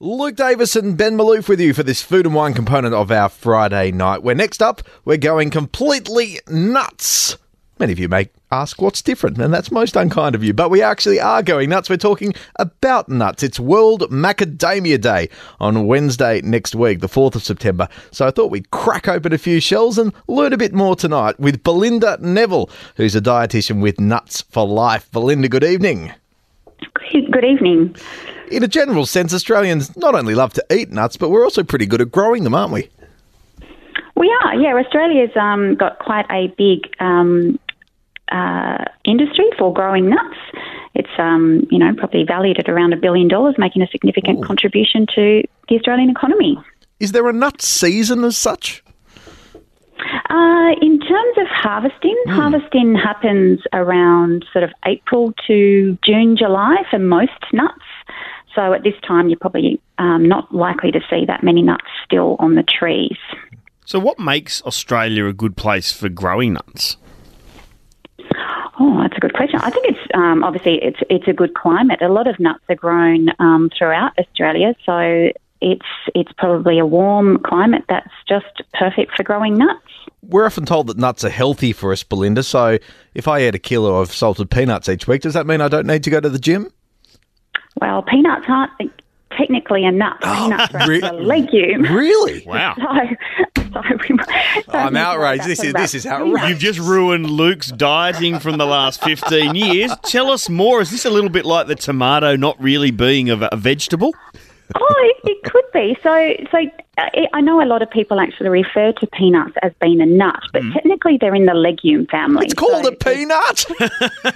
Luke Davis and Ben Maloof with you for this food and wine component of our Friday night. Where next up, we're going completely nuts. Many of you may ask what's different, and that's most unkind of you, but we actually are going nuts. We're talking about nuts. It's World Macadamia Day on Wednesday next week, the 4th of September. So I thought we'd crack open a few shells and learn a bit more tonight with Belinda Neville, who's a dietitian with Nuts for Life. Belinda, good evening. Good evening. In a general sense, Australians not only love to eat nuts, but we're also pretty good at growing them, aren't we? We are, yeah. Australia's um, got quite a big um, uh, industry for growing nuts. It's, um, you know, probably valued at around a billion dollars, making a significant Ooh. contribution to the Australian economy. Is there a nut season as such? Uh, in terms of harvesting, mm. harvesting happens around sort of April to June, July for most nuts. So at this time, you're probably um, not likely to see that many nuts still on the trees. So, what makes Australia a good place for growing nuts? Oh, that's a good question. I think it's um, obviously it's it's a good climate. A lot of nuts are grown um, throughout Australia, so it's it's probably a warm climate that's just perfect for growing nuts. We're often told that nuts are healthy for us, Belinda. So, if I eat a kilo of salted peanuts each week, does that mean I don't need to go to the gym? Well, peanuts aren't technically a nut. Oh, peanuts are re- a legume. Really? Wow. So, so I'm outraged. This is this is outrageous. You've just ruined Luke's dieting from the last 15 years. Tell us more. Is this a little bit like the tomato not really being a, a vegetable? oh, it, it, could be. So, so I know a lot of people actually refer to peanuts as being a nut, but mm. technically they're in the legume family. It's called so, a peanut.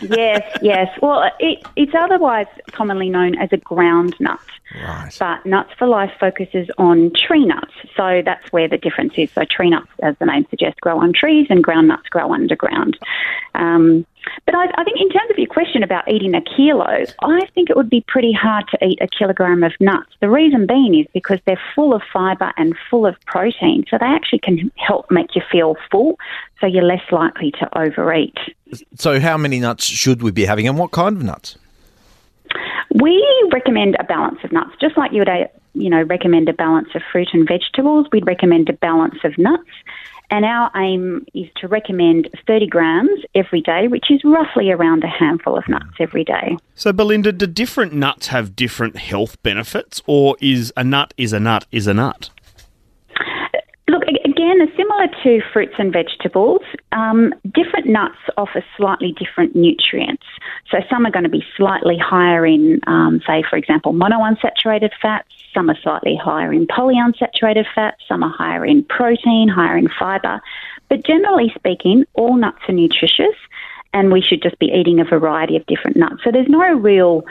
yes, yes. Well, it, it's otherwise commonly known as a ground nut. Right. But Nuts for Life focuses on tree nuts, so that's where the difference is. So tree nuts, as the name suggests, grow on trees, and ground nuts grow underground. Um, but I, I, think in terms of your question about eating a kilo, I think it would be pretty hard to eat a kilogram of nuts. The reason being is because they're full of fibre and full of protein, so they actually can help make you feel full, so you're less likely to overeat. So, how many nuts should we be having, and what kind of nuts? We recommend a balance of nuts, just like you would, uh, you know, recommend a balance of fruit and vegetables. We'd recommend a balance of nuts. And our aim is to recommend 30 grams every day, which is roughly around a handful of nuts every day. So, Belinda, do different nuts have different health benefits, or is a nut is a nut is a nut? Again, similar to fruits and vegetables, um, different nuts offer slightly different nutrients. So some are going to be slightly higher in, um, say, for example, monounsaturated fats. Some are slightly higher in polyunsaturated fats. Some are higher in protein, higher in fibre. But generally speaking, all nuts are nutritious and we should just be eating a variety of different nuts. So there's no real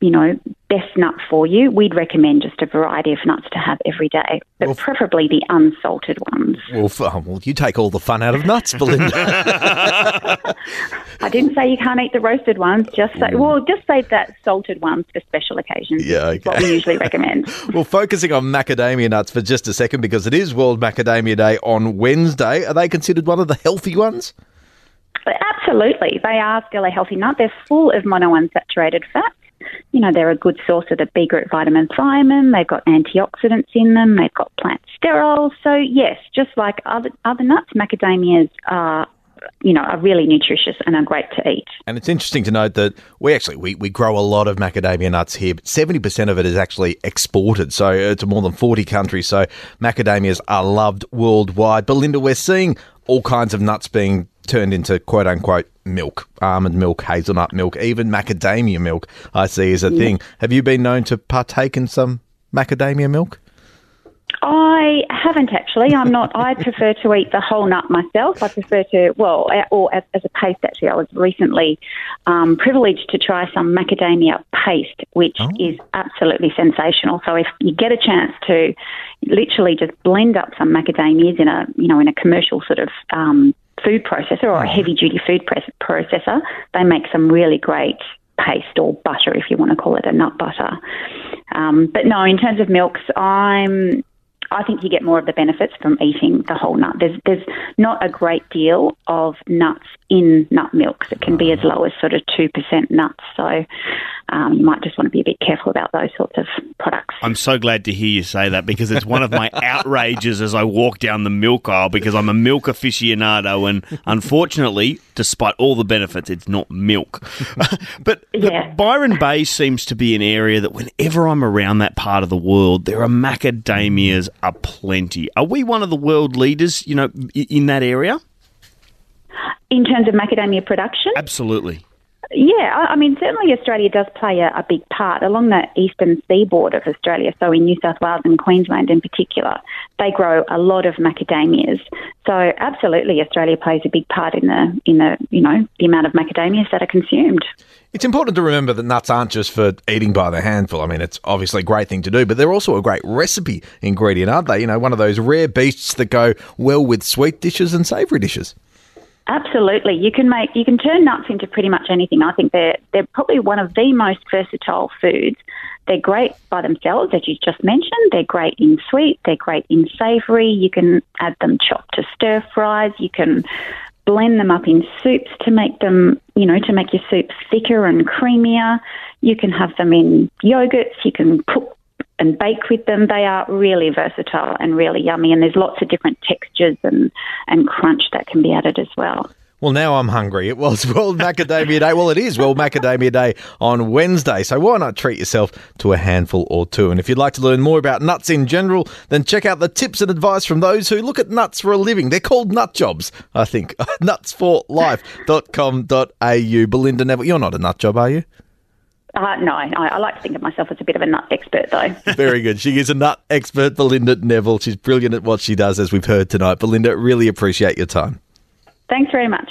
you know, best nut for you, we'd recommend just a variety of nuts to have every day, but well, preferably the unsalted ones. Well, oh, well, you take all the fun out of nuts, Belinda. I didn't say you can't eat the roasted ones. Just say, mm. well, just save that salted ones for special occasions. Yeah, okay. what we usually recommend. well, focusing on macadamia nuts for just a second, because it is World Macadamia Day on Wednesday. Are they considered one of the healthy ones? Absolutely. They are still a healthy nut. They're full of monounsaturated fats you know, they're a good source of the B group vitamin thiamine. They've got antioxidants in them. They've got plant sterols. So yes, just like other other nuts, macadamias are you know, are really nutritious and are great to eat. And it's interesting to note that we actually we, we grow a lot of macadamia nuts here, but seventy percent of it is actually exported, so uh, to more than forty countries. So macadamias are loved worldwide. Belinda, we're seeing all kinds of nuts being turned into quote unquote milk, almond milk, hazelnut milk, even macadamia milk, I see is a yeah. thing. Have you been known to partake in some macadamia milk? I haven't actually. I'm not. I prefer to eat the whole nut myself. I prefer to, well, or as, a paste actually. I was recently um, privileged to try some macadamia paste, which oh. is absolutely sensational. So if you get a chance to literally just blend up some macadamias in a, you know, in a commercial sort of um, food processor or a heavy duty food processor, they make some really great paste or butter, if you want to call it a nut butter. Um, but no, in terms of milks, I'm I think you get more of the benefits from eating the whole nut. There's there's not a great deal of nuts in nut milks. It can be as low as sort of 2% nuts. So um, you might just want to be a bit careful about those sorts of products. I'm so glad to hear you say that because it's one of my outrages as I walk down the milk aisle because I'm a milk aficionado and unfortunately, despite all the benefits, it's not milk. but, Yeah. Byron Bay seems to be an area that whenever I'm around that part of the world, there are macadamias aplenty. Are we one of the world leaders, you know, in that area? In terms of macadamia production, Absolutely. Yeah, I I mean, certainly Australia does play a, a big part along the eastern seaboard of Australia. So in New South Wales and Queensland in particular, they grow a lot of macadamias. So absolutely, Australia plays a big part in the in the you know the amount of macadamias that are consumed. It's important to remember that nuts aren't just for eating by the handful. I mean, it's obviously a great thing to do, but they're also a great recipe ingredient, aren't they? You know, one of those rare beasts that go well with sweet dishes and savoury dishes. Absolutely, you can make you can turn nuts into pretty much anything. I think they're they're probably one of the most versatile foods. They're great by themselves, as you just mentioned. They're great in sweet. They're great in savoury. You can add them chopped to stir fries. You can blend them up in soups to make them, you know, to make your soup thicker and creamier. You can have them in yogurts. You can cook and bake with them. They are really versatile and really yummy, and there's lots of different textures and, and crunch that can be added as well. Well, now I'm hungry. It was World Macadamia Day. Well, it is World Macadamia Day on Wednesday. So why not treat yourself to a handful or two? And if you'd like to learn more about nuts in general, then check out the tips and advice from those who look at nuts for a living. They're called nut jobs, I think. Nutsforlife.com.au. Belinda Neville, you're not a nut job, are you? Uh, no, I, I like to think of myself as a bit of a nut expert, though. Very good. She is a nut expert, Belinda Neville. She's brilliant at what she does, as we've heard tonight. Belinda, really appreciate your time. Thanks very much.